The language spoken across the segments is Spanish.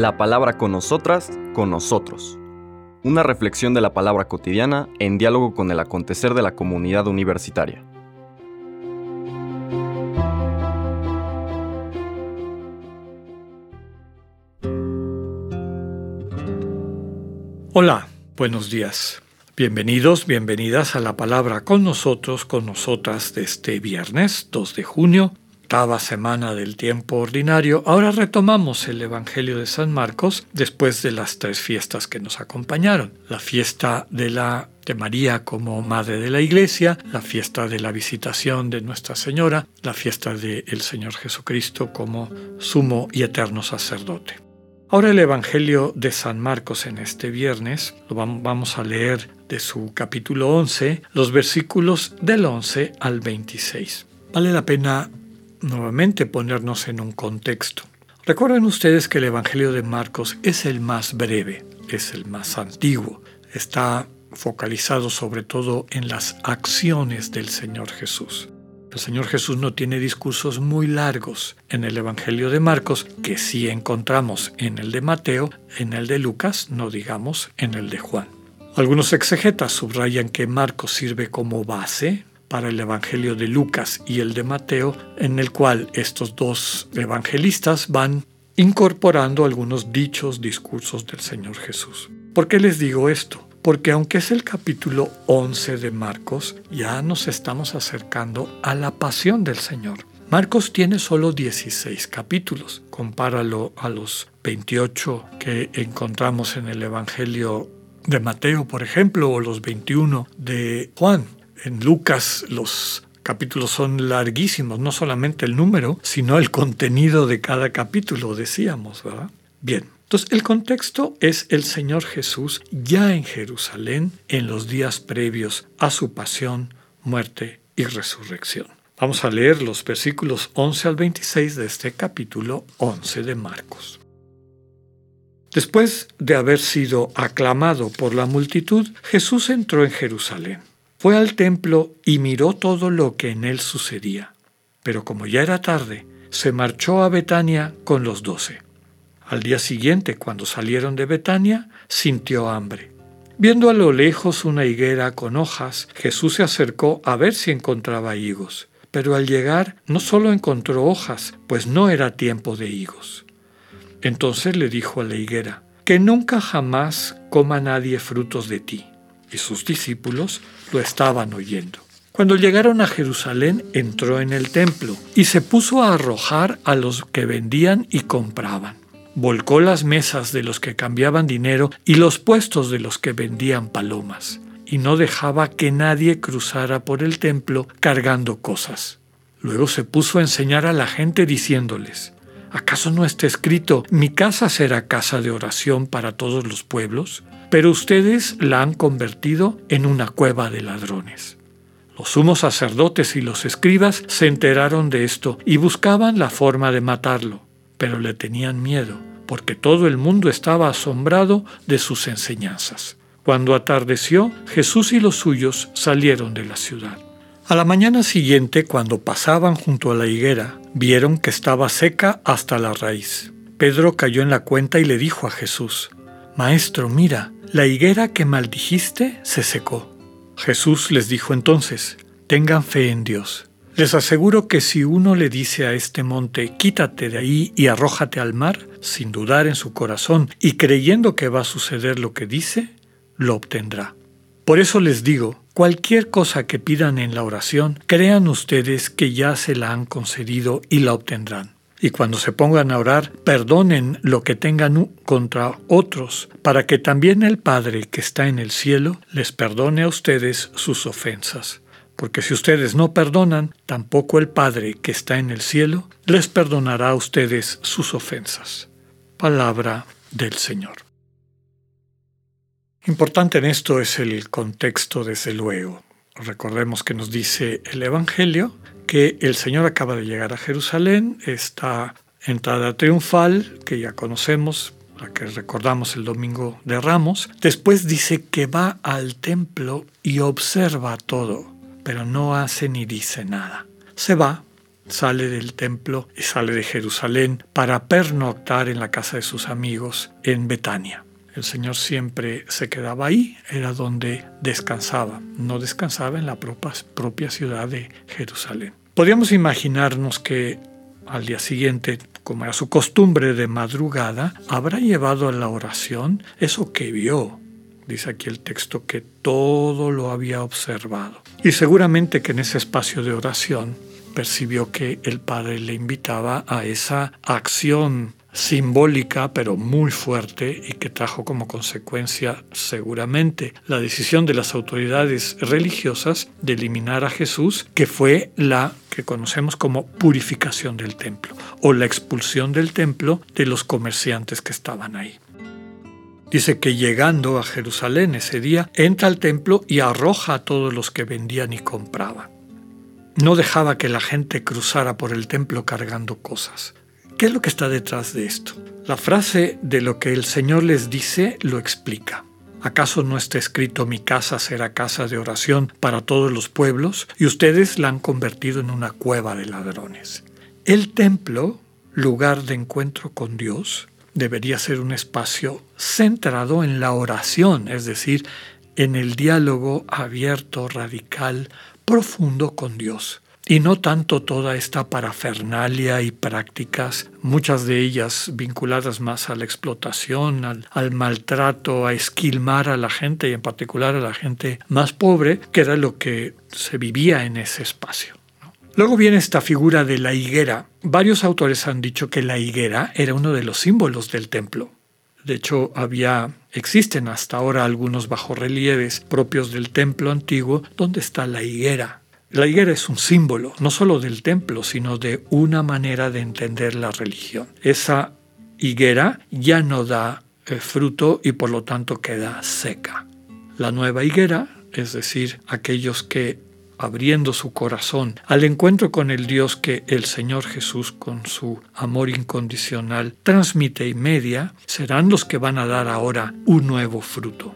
La palabra con nosotras, con nosotros. Una reflexión de la palabra cotidiana en diálogo con el acontecer de la comunidad universitaria. Hola, buenos días. Bienvenidos, bienvenidas a la palabra con nosotros, con nosotras de este viernes 2 de junio octava semana del tiempo ordinario, ahora retomamos el Evangelio de San Marcos después de las tres fiestas que nos acompañaron. La fiesta de la de María como Madre de la Iglesia, la fiesta de la visitación de Nuestra Señora, la fiesta del Señor Jesucristo como sumo y eterno sacerdote. Ahora el Evangelio de San Marcos en este viernes, lo vamos a leer de su capítulo 11, los versículos del 11 al 26. Vale la pena nuevamente ponernos en un contexto. Recuerden ustedes que el Evangelio de Marcos es el más breve, es el más antiguo, está focalizado sobre todo en las acciones del Señor Jesús. El Señor Jesús no tiene discursos muy largos en el Evangelio de Marcos, que sí encontramos en el de Mateo, en el de Lucas, no digamos en el de Juan. Algunos exegetas subrayan que Marcos sirve como base para el Evangelio de Lucas y el de Mateo, en el cual estos dos evangelistas van incorporando algunos dichos, discursos del Señor Jesús. ¿Por qué les digo esto? Porque aunque es el capítulo 11 de Marcos, ya nos estamos acercando a la pasión del Señor. Marcos tiene solo 16 capítulos. Compáralo a los 28 que encontramos en el Evangelio de Mateo, por ejemplo, o los 21 de Juan. En Lucas los capítulos son larguísimos, no solamente el número, sino el contenido de cada capítulo, decíamos, ¿verdad? Bien, entonces el contexto es el Señor Jesús ya en Jerusalén en los días previos a su pasión, muerte y resurrección. Vamos a leer los versículos 11 al 26 de este capítulo 11 de Marcos. Después de haber sido aclamado por la multitud, Jesús entró en Jerusalén fue al templo y miró todo lo que en él sucedía. Pero como ya era tarde, se marchó a Betania con los doce. Al día siguiente, cuando salieron de Betania, sintió hambre. Viendo a lo lejos una higuera con hojas, Jesús se acercó a ver si encontraba higos. Pero al llegar no solo encontró hojas, pues no era tiempo de higos. Entonces le dijo a la higuera, que nunca jamás coma nadie frutos de ti y sus discípulos lo estaban oyendo. Cuando llegaron a Jerusalén, entró en el templo y se puso a arrojar a los que vendían y compraban. Volcó las mesas de los que cambiaban dinero y los puestos de los que vendían palomas, y no dejaba que nadie cruzara por el templo cargando cosas. Luego se puso a enseñar a la gente diciéndoles, ¿acaso no está escrito, mi casa será casa de oración para todos los pueblos? pero ustedes la han convertido en una cueva de ladrones. Los sumos sacerdotes y los escribas se enteraron de esto y buscaban la forma de matarlo, pero le tenían miedo, porque todo el mundo estaba asombrado de sus enseñanzas. Cuando atardeció, Jesús y los suyos salieron de la ciudad. A la mañana siguiente, cuando pasaban junto a la higuera, vieron que estaba seca hasta la raíz. Pedro cayó en la cuenta y le dijo a Jesús, Maestro, mira, la higuera que maldijiste se secó. Jesús les dijo entonces, tengan fe en Dios. Les aseguro que si uno le dice a este monte, quítate de ahí y arrójate al mar, sin dudar en su corazón y creyendo que va a suceder lo que dice, lo obtendrá. Por eso les digo, cualquier cosa que pidan en la oración, crean ustedes que ya se la han concedido y la obtendrán y cuando se pongan a orar, perdonen lo que tengan contra otros, para que también el Padre que está en el cielo les perdone a ustedes sus ofensas. Porque si ustedes no perdonan, tampoco el Padre que está en el cielo les perdonará a ustedes sus ofensas. Palabra del Señor. Importante en esto es el contexto, desde luego. Recordemos que nos dice el Evangelio que el Señor acaba de llegar a Jerusalén, esta entrada triunfal que ya conocemos, la que recordamos el domingo de Ramos. Después dice que va al templo y observa todo, pero no hace ni dice nada. Se va, sale del templo y sale de Jerusalén para pernoctar en la casa de sus amigos en Betania. El Señor siempre se quedaba ahí, era donde descansaba, no descansaba en la propia ciudad de Jerusalén. Podríamos imaginarnos que al día siguiente, como era su costumbre de madrugada, habrá llevado a la oración eso que vio. Dice aquí el texto que todo lo había observado. Y seguramente que en ese espacio de oración percibió que el Padre le invitaba a esa acción simbólica pero muy fuerte y que trajo como consecuencia seguramente la decisión de las autoridades religiosas de eliminar a Jesús, que fue la que conocemos como purificación del templo o la expulsión del templo de los comerciantes que estaban ahí. Dice que llegando a Jerusalén ese día, entra al templo y arroja a todos los que vendían y compraban. No dejaba que la gente cruzara por el templo cargando cosas. ¿Qué es lo que está detrás de esto? La frase de lo que el Señor les dice lo explica. ¿Acaso no está escrito mi casa será casa de oración para todos los pueblos y ustedes la han convertido en una cueva de ladrones? El templo, lugar de encuentro con Dios, debería ser un espacio centrado en la oración, es decir, en el diálogo abierto, radical, profundo con Dios y no tanto toda esta parafernalia y prácticas, muchas de ellas vinculadas más a la explotación, al, maltrato, a esquilmar a la gente y en particular a la gente más pobre, que era lo que se vivía en ese espacio. Luego viene esta figura de la higuera. Varios autores han dicho que la higuera era uno de los símbolos del templo. De hecho, había, existen hasta ahora algunos bajorrelieves propios del templo antiguo donde está la higuera la higuera es un símbolo, no solo del templo, sino de una manera de entender la religión. Esa higuera ya no da eh, fruto y por lo tanto queda seca. La nueva higuera, es decir, aquellos que abriendo su corazón al encuentro con el Dios que el Señor Jesús con su amor incondicional transmite y media, serán los que van a dar ahora un nuevo fruto.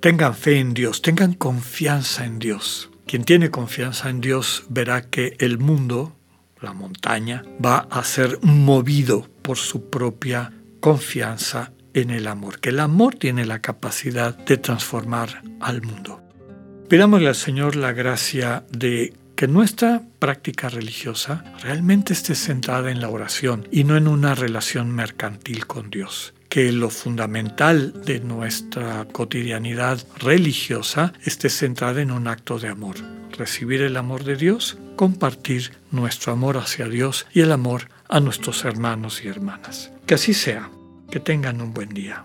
Tengan fe en Dios, tengan confianza en Dios. Quien tiene confianza en Dios verá que el mundo, la montaña, va a ser movido por su propia confianza en el amor, que el amor tiene la capacidad de transformar al mundo. Pidámosle al Señor la gracia de que nuestra práctica religiosa realmente esté centrada en la oración y no en una relación mercantil con Dios que lo fundamental de nuestra cotidianidad religiosa esté centrada en un acto de amor. Recibir el amor de Dios, compartir nuestro amor hacia Dios y el amor a nuestros hermanos y hermanas. Que así sea. Que tengan un buen día.